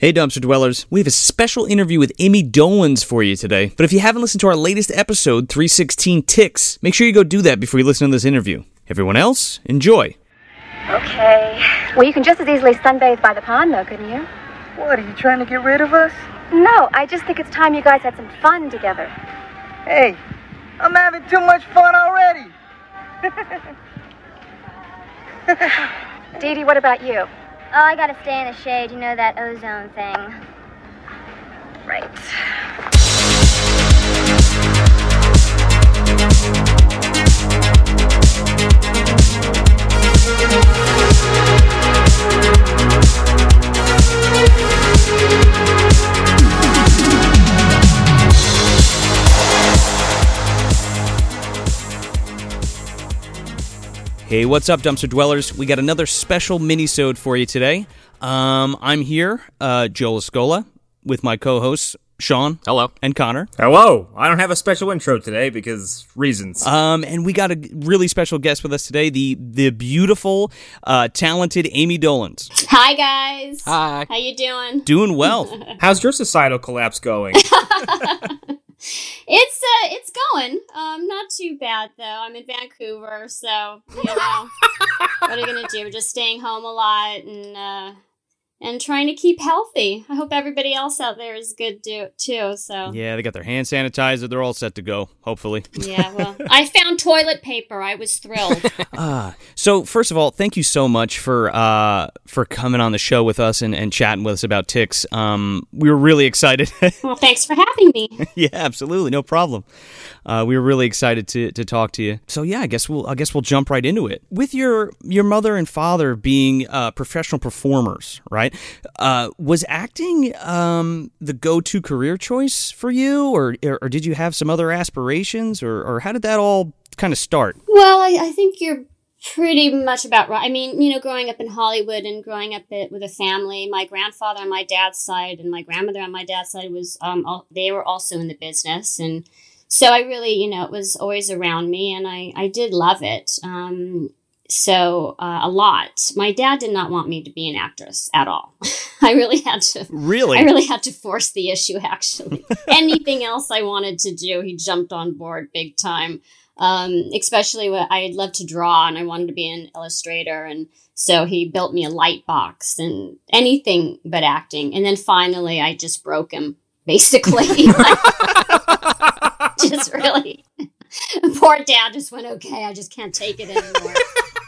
Hey, Dumpster Dwellers. We have a special interview with Ami Dolenz for you today. But if you haven't listened to our latest episode, 316 Ticks, make sure you go do that before you listen to this interview. Everyone else, enjoy. Okay. Well, you can just as easily sunbathe by the pond, though, couldn't you? What, are you trying to get rid of us? No, I just think it's time you guys had some fun together. Hey, I'm having too much fun already. Dee Dee, what about you? Oh, I gotta stay in the shade, you know that ozone thing. Right. Hey, what's up, Dumpster Dwellers? We got another special mini-sode for you today. Um, I'm here, uh, Joe Lascola, with my co-hosts, Sean. Hello. And Connor. Hello. I don't have a special intro today because reasons. Um, and we got a really special guest with us today, the the beautiful, uh, talented Ami Dolenz. Hi guys. Hi. How you doing? Doing well. How's your societal collapse going? It's uh it's going. Um not too bad though. I'm in Vancouver, so you know what are you gonna do? Just staying home a lot and uh and trying to keep healthy. I hope everybody else out there is good do- too. So yeah, they got their hand sanitizer. They're all set to go, hopefully. yeah, well, I found toilet paper. I was thrilled. Ah, so first of all, thank you so much for uh, for coming on the show with us and, and chatting with us about ticks. Um, we were really excited. well, thanks for having me. yeah, absolutely, no problem. Uh, we were really excited to, to talk to you. So yeah, I guess we'll I guess we'll jump right into it. With your your mother and father being uh, professional performers, right? Uh, was acting um, the go to career choice for you, or or did you have some other aspirations, or or how did that all kind of start? Well, I, I think you're pretty much about right. I mean, you know, growing up in Hollywood and growing up it, with a family, my grandfather on my dad's side and my grandmother on my dad's side was, um, all, they were also in the business. And so I really, you know, it was always around me and I, I did love it. Um, so uh, a lot. My dad did not want me to be an actress at all. I really had to. Really? I really had to force the issue. Actually, anything else I wanted to do, he jumped on board big time. Um, especially when I love to draw and I wanted to be an illustrator, and so he built me a light box and anything but acting. And then finally, I just broke him. Basically, just really. Poor dad just went, okay, I just can't take it anymore.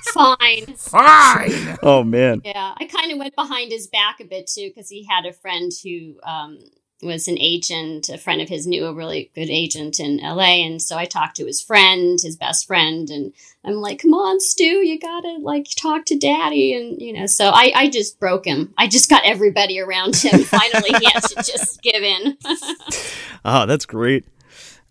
Fine. Fine. Oh man. Yeah, I kind of went behind his back a bit too because he had a friend who um, was an agent. A friend of his knew a really good agent in LA, and so I talked to his friend, his best friend, and I'm like, "Come on, Stu, you gotta like talk to Daddy," and you know. So I, I just broke him. I just got everybody around him. Finally, he had to just give in. Oh, that's great.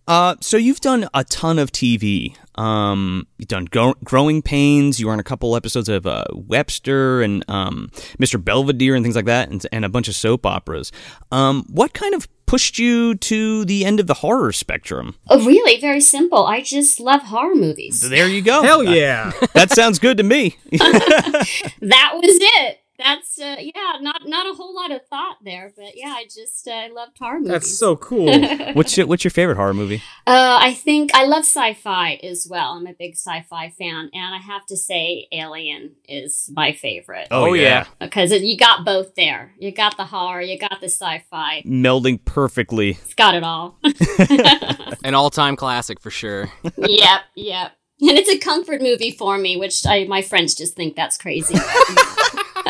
Uh, so you've done a ton of TV. Um, you've done Go- Growing Pains. You were on a couple episodes of uh, Webster and um, Mr. Belvedere and things like that, and, and a bunch of soap operas. Um, what kind of pushed you to the end of the horror spectrum? oh, really? Very simple. I just love horror movies. There you go. Hell yeah. that sounds good to me. that was it. That's uh, yeah, not not a whole lot of thought there, but yeah, I just uh, I loved horror movies. That's so cool. what's your, what's your favorite horror movie? Uh, I think I love sci-fi as well. I'm a big sci-fi fan, and I have to say, Alien is my favorite Oh, yeah. because it, you got both there. You got the horror, you got the sci-fi. Melding perfectly. It's got it all. An all-time classic for sure. yep, yep. And it's a comfort movie for me, which I, my friends just think that's crazy.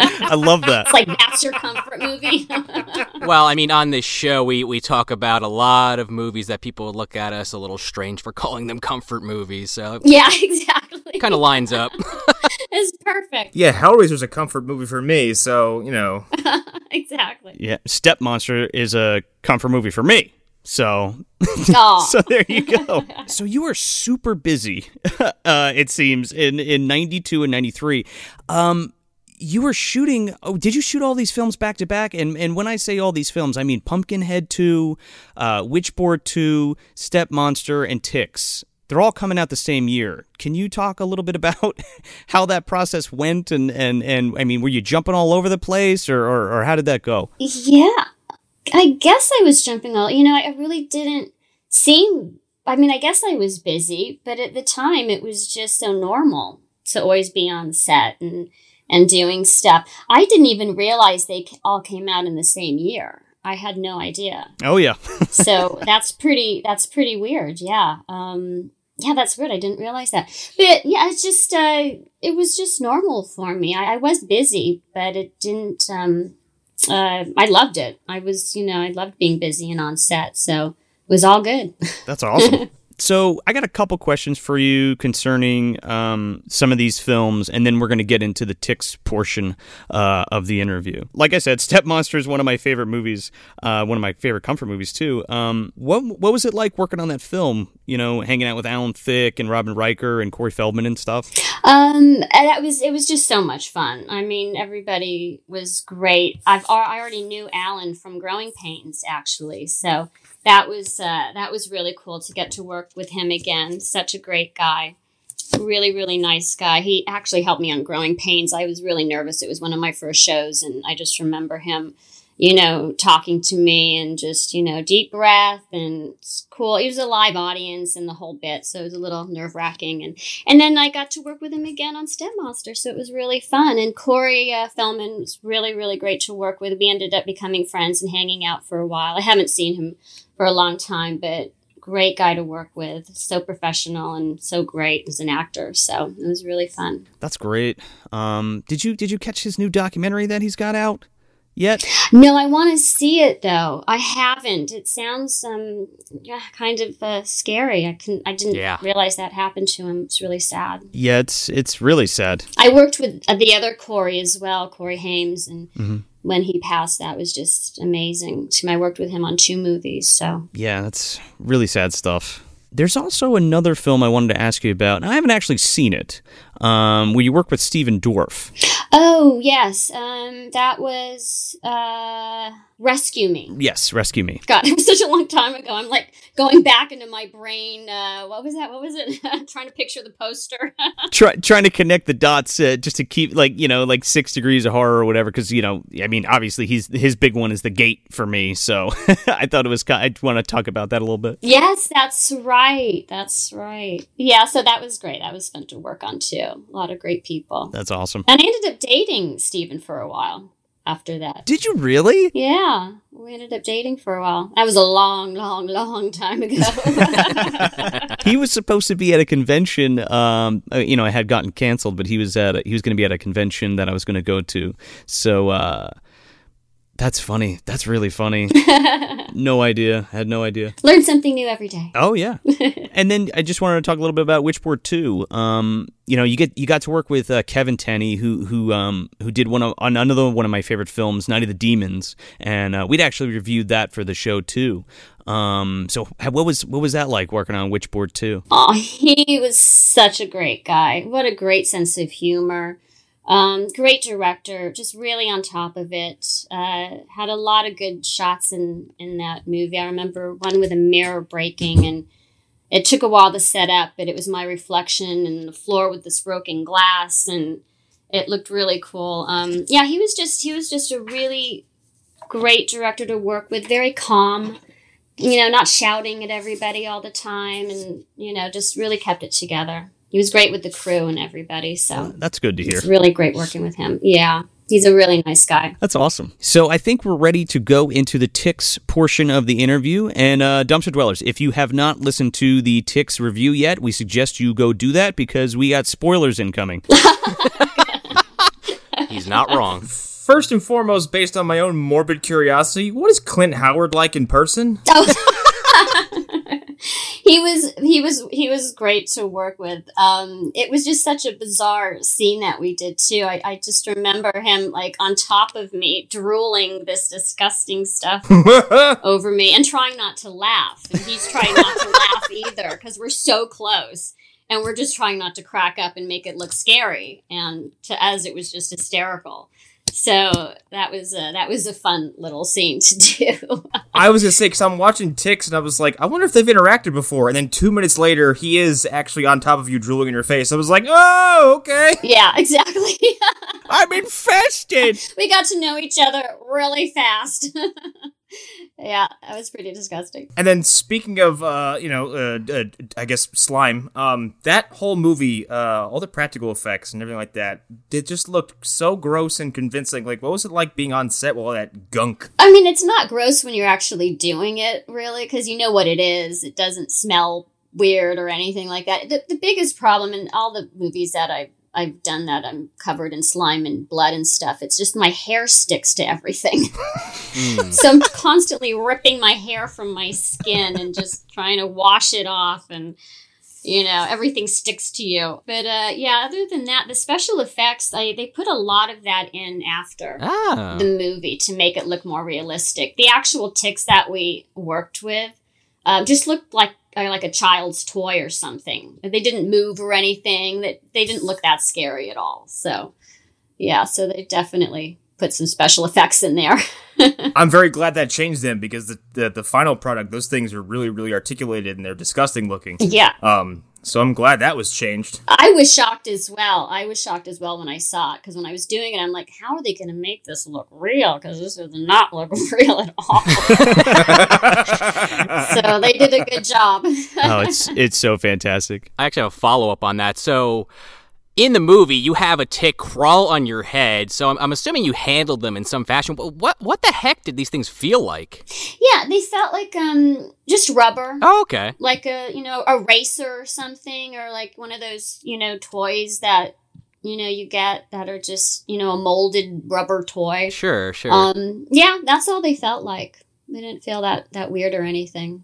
I love that. It's like that's your comfort movie. well, I mean, on this show, we, we talk about a lot of movies that people would look at us a little strange for calling them comfort movies. So yeah, exactly. kind of lines up. It's perfect. Yeah, Hellraiser's a comfort movie for me, so, you know. exactly. Yeah, Step Monster is a comfort movie for me. So, Aw. so there you go. so you were super busy, uh, it seems, in in '92 and '93. Um, you were shooting. Oh, did you shoot all these films back to back? And and when I say all these films, I mean Pumpkinhead two, uh, Witchboard two, Step Monster, and Ticks. they're all coming out the same year. Can you talk a little bit about how that process went? And, and, and I mean, were you jumping all over the place or, or, or how did that go? Yeah, I guess I was jumping all, you know, I really didn't seem, I mean, I guess I was busy, but at the time it was just so normal to always be on set and, and doing stuff. I didn't even realize they all came out in the same year. I had no idea. Oh yeah. so that's pretty that's pretty weird. Yeah. Um yeah, that's weird. I didn't realize that. But yeah, it's just uh it was just normal for me. I, I was busy, but it didn't um uh I loved it. I was, you know, I loved being busy and on set, so it was all good. That's awesome. So I got a couple questions for you concerning um, some of these films, and then we're going to get into the ticks portion uh, of the interview. Like I said, Step Monster is one of my favorite movies, uh, one of my favorite comfort movies too. Um, what what was it like working on that film? You know, hanging out with Alan Thicke and Robin Riker and Corey Feldman and stuff. Um, that was it was just so much fun. I mean, everybody was great. I've I already knew Alan from Growing Pains actually, so that was uh, that was really cool to get to work with him again. Such a great guy, really really nice guy. He actually helped me on Growing Pains. I was really nervous. It was one of my first shows, and I just remember him, you know, talking to me and just you know deep breath and it's cool. It was a live audience and the whole bit, so it was a little nerve wracking. And and then I got to work with him again on Step Monster, so it was really fun. And Corey uh, Feldman was really really great to work with. We ended up becoming friends and hanging out for a while. I haven't seen him for a long time, but great guy to work with. So professional and so great as an actor. So it was really fun. That's great. Um, did you did you catch his new documentary that he's got out? Yet? No, I want to see it though. I haven't. It sounds um yeah, kind of uh, scary. I can I didn't Yeah. realize that happened to him. It's really sad. Yeah, it's it's really sad. I worked with uh, the other Corey as well, Corey Haim, and Mm-hmm. when he passed, that was just amazing. I worked with him on two movies, so Yeah, that's really sad stuff. There's also another film I wanted to ask you about. I haven't actually seen it. Um, where you work with Stephen Dorff. Oh yes, um, that was uh, Rescue Me. Yes, Rescue Me. God, it was such a long time ago. I'm like going back into my brain. Uh, what was that? What was it? Trying to picture the poster. Try, trying to connect the dots uh, just to keep like you know like six degrees of horror or whatever because you know I mean obviously he's his big one is the gate for me so I thought it was I want to talk about that a little bit. yes, that's right. That's right. Yeah, so that was great. That was fun to work on too. A lot of great people. That's awesome. And I ended up dating Stephen for a while after that. Did you really? Yeah, we ended up dating for a while. That was a long, long, long time ago. he was supposed to be at a convention. Um, uh, you know, I had gotten canceled, but he was at a, he was going to be at a convention that I was going to go to. So uh, that's funny. That's really funny. no idea. Had no idea. Learn something new every day. Oh yeah. and then I just wanted to talk a little bit about Witchboard two. Um, you know, you get you got to work with uh, Kevin Tenney, who who um who did one of on another one of my favorite films, Night of the Demons, and uh, we'd actually reviewed that for the show too. Um, so what was what was that like working on Witchboard two? Oh, he was such a great guy. What a great sense of humor. Um, great director, just really on top of it. Uh, had a lot of good shots in in that movie. I remember one with a mirror breaking, and it took a while to set up, but it was my reflection and the floor with this broken glass, and it looked really cool. Um, yeah, he was just he was just a really great director to work with. Very calm you know, not shouting at everybody all the time and, you know, just really kept it together. He was great with the crew and everybody. So That's good to hear. it's really great working with him. Yeah. He's a really nice guy. That's awesome. So I think we're ready to go into the ticks portion of the interview. And uh, dumpster dwellers, if you have not listened to the ticks review yet, we suggest you go do that because we got spoilers incoming. He's not wrong. First and foremost, based on my own morbid curiosity, what is Clint Howard like in person? he was he was he was great to work with. Um, it was just such a bizarre scene that we did too. I, I just remember him like on top of me, drooling this disgusting stuff over me, and trying not to laugh. And he's trying not to laugh either because we're so close, and we're just trying not to crack up and make it look scary. And to us, it was just hysterical. So that was a, that was a fun little scene to do. I was gonna say because I'm watching Ticks and I was like, I wonder if they've interacted before. And then two minutes later, he is actually on top of you, drooling in your face. I was like, oh, okay. yeah, exactly. I'm infested. we got to know each other really fast. Yeah, that was pretty disgusting. And then speaking of, uh, you know, uh, uh, I guess slime. Um, that whole movie, uh, all the practical effects and everything like that, it just looked so gross and convincing. Like, what was it like being on set with all that gunk? I mean, it's not gross when you're actually doing it, really, because you know what it is. It doesn't smell weird or anything like that. The, the biggest problem in all the movies that I've I've done that. I'm covered in slime and blood and stuff. It's just my hair sticks to everything. so I'm constantly ripping my hair from my skin and just trying to wash it off and you know, everything sticks to you. But uh yeah, other than that, the special effects, I, they put a lot of that in after Ah. the movie to make it look more realistic. The actual ticks that we worked with uh, just looked like uh, like a child's toy or something. They didn't move or anything. That they didn't look that scary at all. So yeah, so they definitely put some special effects in there. I'm very glad that changed them because the, the the final product, those things are really really articulated and they're disgusting looking. yeah, Um, so I'm glad that was changed. I was shocked as well. I was shocked as well when I saw it because when I was doing it, I'm like, how are they going to make this look real? Because this does not look real at all. so they did a good job. Oh, it's it's so fantastic. I actually have a follow up on that. So, in the movie, you have a tick crawl on your head. So I'm, I'm assuming you handled them in some fashion. But what what the heck did these things feel like? Yeah, they felt like um just rubber. Oh, okay. Like a, you know, a racer or something or like one of those, you know, toys that you know you get that are just, you know, a molded rubber toy. Sure, sure. Um yeah, that's all they felt like. They didn't feel that that weird or anything.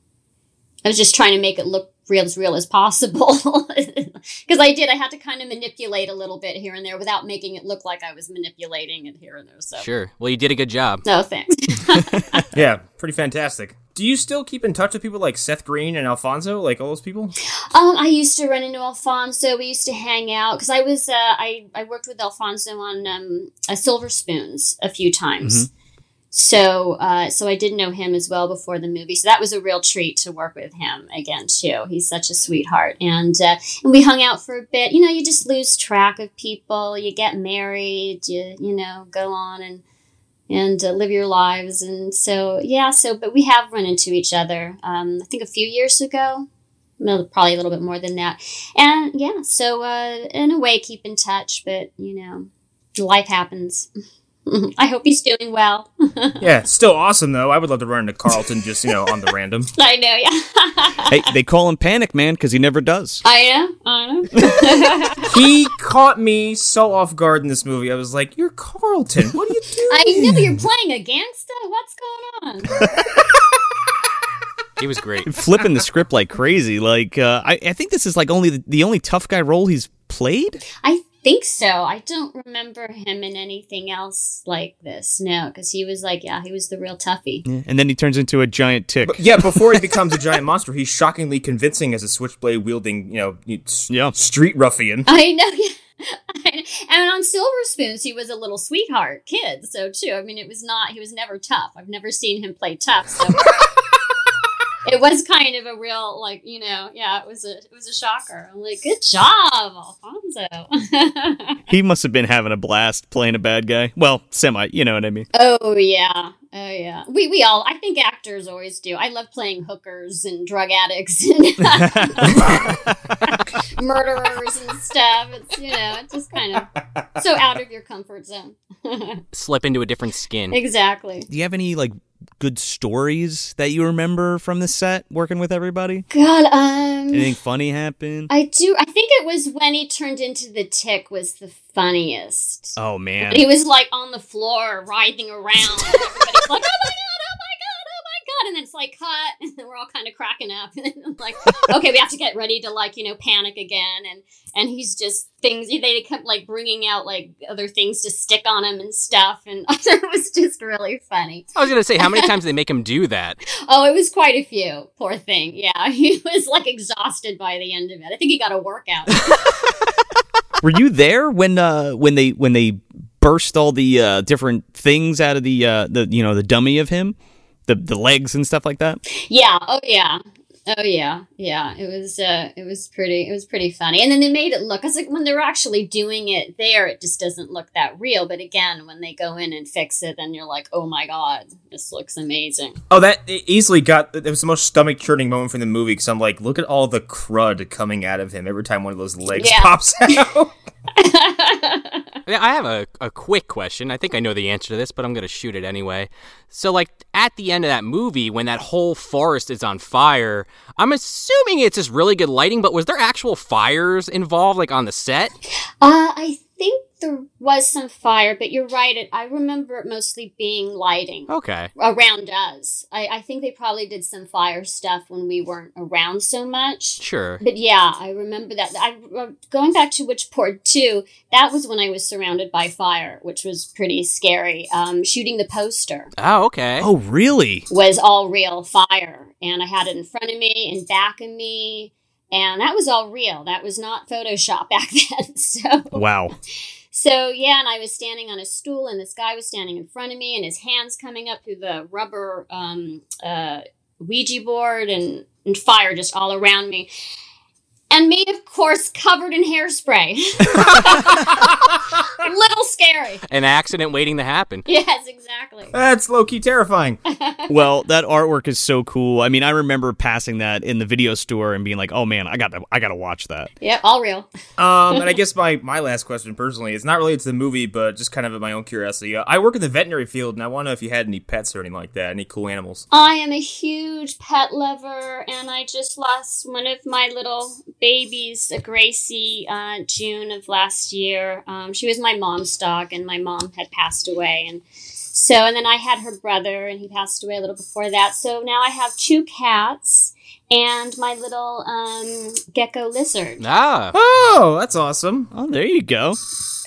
I was just trying to make it look real as real as possible. Because I did, I had to kind of manipulate a little bit here and there without making it look like I was manipulating it here and there. So, sure. Well, you did a good job. no thanks. Yeah, pretty fantastic. Do you still keep in touch with people like Seth Green and Alfonso, like all those people? Um, I used to run into Alfonso. We used to hang out because I was uh, I I worked with Alfonso on um, uh, Silver Spoons a few times. So uh, so I did know him as well before the movie. So that was a real treat to work with him again too. He's such a sweetheart, and uh, and we hung out for a bit. You know, you just lose track of people. You get married. You you know go on and and uh, live your lives. And so yeah. So but we have run into each other. Um, I think a few years ago probably a little bit more than that. And yeah, so uh, in a way, keep in touch, but you know, life happens. I hope he's doing well. Yeah, still awesome though. I would love to run into Carlton just you know on the random. I know, yeah. Hey, they call him Panic Man because he never does. I know, I know. he caught me so off guard in this movie. I was like, "You're Carlton. What are you doing?" I know you're playing a gangster. What's going on? He was great. Flipping the script like crazy. Like uh, I, I think this is like only the, the only tough guy role he's played. I think so. I don't remember him in anything else like this. No, because he was like, yeah, he was the real toughie. Yeah, And then he turns into a giant tick. yeah, before he becomes a giant monster, he's shockingly convincing as a switchblade wielding, you know, s- Yeah. street ruffian. I know. Yeah. and on Silver Spoons, he was a little sweetheart kid. So too. I mean, it was not. He was never tough. I've never seen him play tough. So it was kind of a real, like you know, yeah. It was a it was a shocker. I'm like, good job, Alfonso. He must have been having a blast playing a bad guy. Well, semi, you know what I mean. oh yeah. Oh yeah, we we all. I think actors always do. I love playing hookers and drug addicts and murderers and stuff. It's you know, it's just kind of so out of your comfort zone. Slip into a different skin. exactly. Do you have any like good stories that you remember from the set working with everybody? God, um, Anything funny happen? I do. I think it was when he turned into the tick was the funniest. Oh man. He was like on the floor writhing around. Everybody's like, "Oh my! Oh god! Oh my god!" And then it's like cut, and then we're all kind of cracking up, and then like, okay, we have to get ready to like you know panic again, and and he's just things. They kept like bringing out like other things to stick on him and stuff, and it was just really funny. I was gonna say, how many times did they make him do that? Oh, it was quite a few. Poor thing. Yeah, he was like exhausted by the end of it. I think he got a workout. Were you there when uh when they when they burst all the uh, different things out of the uh, the you know the dummy of him, the the legs and stuff like that. Yeah. Oh yeah. Oh yeah. Yeah. It was. Uh, it was pretty. It was pretty funny. And then they made it look. I was like, when they're actually doing it there, it just doesn't look that real. But again, when they go in and fix it, then you're like, oh my god, this looks amazing. Oh, that it easily got. It was the most stomach churning moment from the movie because I'm like, look at all the crud coming out of him every time one of those legs Yeah. pops out. I have a, a quick question. I think I know the answer to this, but I'm going to shoot it anyway. So, like, at the end of that movie, when that whole forest is on fire, I'm assuming it's just really good lighting, but was there actual fires involved, like, on the set? Uh, I think there was some fire, but you're right. It, I remember it mostly being lighting Okay. around us. I, I think they probably did some fire stuff when we weren't around so much. Sure. But yeah, I remember that. I uh, going back to Witchboard two. That was when I was surrounded by fire, which was pretty scary. Um, shooting the poster Oh, okay. Oh, really? was all real fire, and I had it in front of me and back of me, and that was all real. That was not Photoshop back then. So Wow. So yeah, and I was standing on a stool, and this guy was standing in front of me, and his hands coming up through the rubber um, uh, Ouija board, and, and fire just all around me. And me, of course, covered in hairspray. A Little scary. An accident waiting to happen. Yes, exactly. That's low key terrifying. Well, that artwork is so cool. I mean, I remember passing that in the video store and being like, "Oh man, I got to, I got to watch that." Yep, all real. Um, and I guess my, my last question personally is not related to the movie, but just kind of of my own curiosity. Uh, I work in the veterinary field, and I want to know if you had any pets or anything like that, any cool animals. I am a huge pet lover, and I just lost one of my little babies, a Gracie, uh, June of last year. Um, she was my mom's dog, and my mom had passed away, and so and then I had her brother, and he passed away a little before that. So now I have two cats and my little um, gecko lizard. Ah. Oh, that's awesome. Oh, there you go.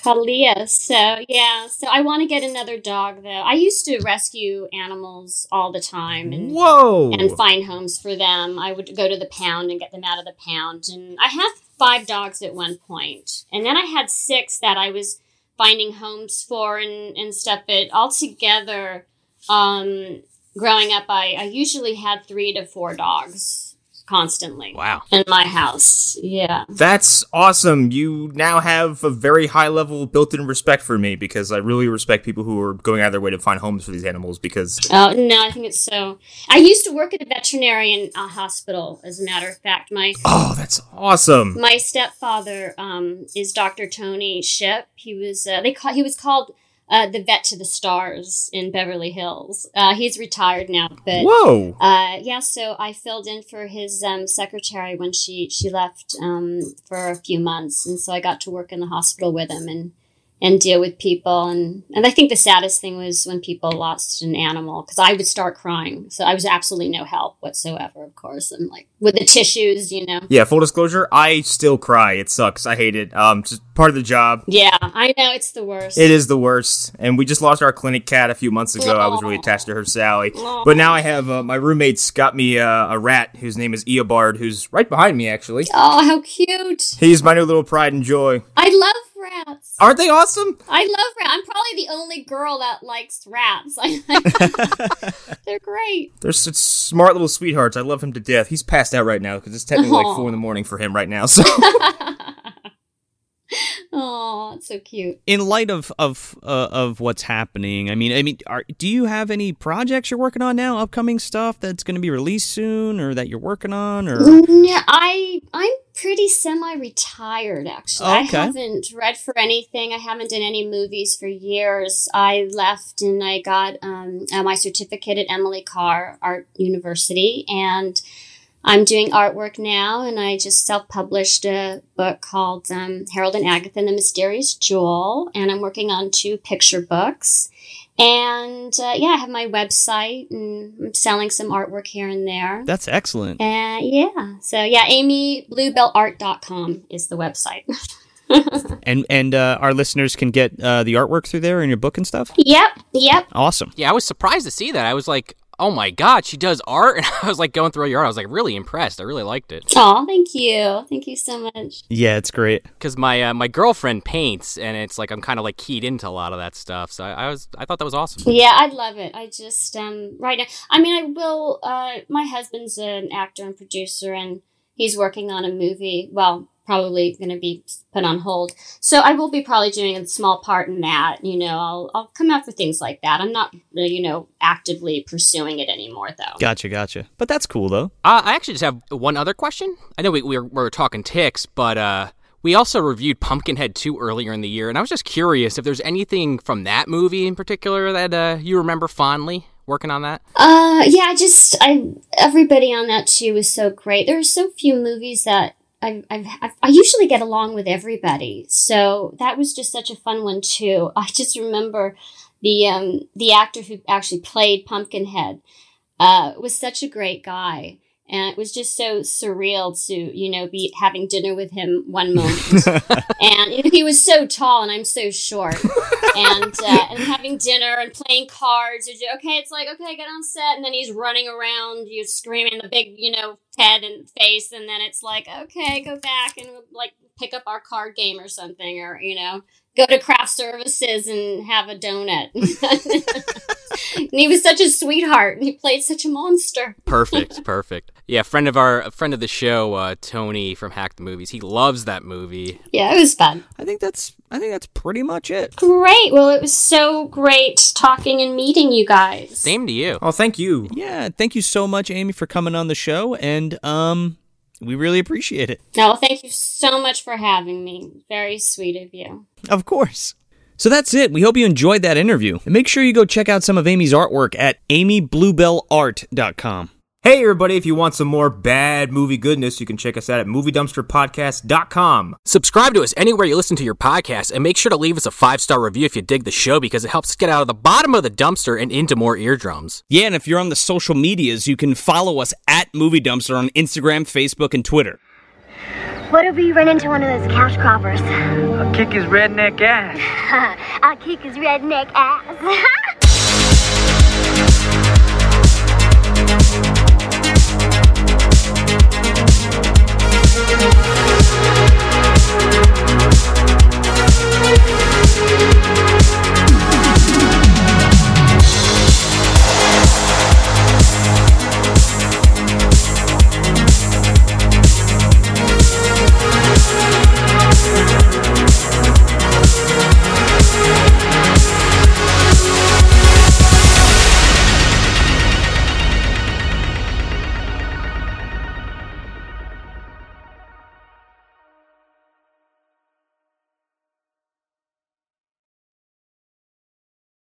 Kalia. So yeah, so I want to get another dog though. I used to rescue animals all the time and Whoa. and find homes for them. I would go to the pound and get them out of the pound. And I had five dogs at one point, and then I had six that I was finding homes for and and stuff. But altogether, um, growing up, I I usually had three to four dogs constantly Wow. in my house. Yeah. That's awesome. You now have a very high level built in respect for me because I really respect people who are going out of their way to find homes for these animals because Oh no, I think it's so. I used to work at a veterinarian uh, hospital. As a matter of fact, my oh, that's awesome. my stepfather um, is Dr. Tony Ship. He was uh, they call he was called uh, the vet to the stars in Beverly Hills. Uh, he's retired now, but Whoa. uh, yeah. So I filled in for his um, secretary when she she left um, for a few months, and so I got to work in the hospital with him and and deal with people and and I think the saddest thing was when people lost an animal because I would start crying. So I was absolutely no help whatsoever. Of course, I'm like with the tissues, you know. Yeah, full disclosure, I still cry. It sucks. I hate it. Um, just part of the job. Yeah, I know it's the worst. It is the worst. And we just lost our clinic cat a few months ago. I was really attached to her, Sally. But now I have uh, my roommates got me uh, a rat whose name is Eobard, who's right behind me, actually. Oh, how cute! He's my new little pride and joy. I love rats. Aren't they awesome? I love rats. I'm probably the only girl that likes rats. They're great. They're such smart little sweethearts. I love him to death. He's passed out right now because it's technically like four in the morning for him right now. So Oh, it's so cute. In light of of uh, of what's happening, I mean, I mean, are, do you have any projects you're working on now? Upcoming stuff that's going to be released soon, or that you're working on, or Yeah, I I'm pretty semi-retired actually. Okay. I haven't read for anything. I haven't done any movies for years. I left and I got um, uh, my certificate at Emily Carr Art University, and I'm doing artwork now. And I just self-published a book called um, Harold and Agatha and the Mysterious Jewel, and I'm working on two picture books. And uh, yeah, I have my website, and I'm selling some artwork here and there. that's excellent. Uh, yeah. So yeah, amybluebellart.com is the website. And and uh, our listeners can get uh, the artwork through there and your book and stuff. yep. Yep. Awesome. Yeah, I was surprised to see that. I was like, oh my god, she does art, and I was like going through your art. I was like really impressed. I really liked it Oh, thank you. Thank you so much. Yeah, it's great. because my uh, my girlfriend paints, and it's like I'm kind of like keyed into a lot of that stuff. So I, I was I thought that was awesome. Yeah, I love it. I just um right now. I mean, I will. Uh, my husband's an actor and producer, and he's working on a movie. Well, probably going to be put on hold. So I will be probably doing a small part in that. You know, I'll I'll come out for things like that. I'm not, you know, actively pursuing it anymore, though. Gotcha, gotcha. But that's cool though. Uh, I actually just have one other question. I know we, we, were, we were talking ticks, but uh, we also reviewed Pumpkinhead 2 earlier in the year, and I was just curious if there's anything from that movie in particular that uh, you remember fondly working on that. Uh, yeah, I just I everybody on that too was so great. There are so few movies that I've, I've I usually get along with everybody, so that was just such a fun one too. I just remember the um the actor who actually played Pumpkinhead uh was such a great guy. And it was just so surreal to, you know, be having dinner with him one moment. and you know, he was so tall and I'm so short. and uh, and having dinner and playing cards. Or, okay, it's like okay, get on set, and then he's running around, you screaming the big, you know, head and face, and then it's like okay, go back and like pick up our card game or something, or you know, go to craft services and have a donut. and he was such a sweetheart, and he played such a monster. Perfect, perfect. Yeah, friend of our friend of the show, uh, Tony from Hack the Movies. He loves that movie. Yeah, it was fun. I think that's I think that's pretty much it. Great. Well, it was so great talking and meeting you guys. Same to you. Oh, thank you. Yeah, thank you so much, Ami, for coming on the show, and um, we really appreciate it. No, thank you so much for having me. Very sweet of you. Of course. So that's it. We hope you enjoyed that interview. And make sure you go check out some of Ami's artwork at amybluebellart.com. Hey, everybody, if you want some more bad movie goodness, you can check us out at MovieDumpsterPodcast.com. Subscribe to us anywhere you listen to your podcast, and make sure to leave us a five star review if you dig the show because it helps us get out of the bottom of the dumpster and into more eardrums. Yeah, and if you're on the social medias, you can follow us at Movie Dumpster on Instagram, Facebook, and Twitter. What if we run into one of those couch croppers? I'll kick his redneck ass. I'll kick his redneck ass.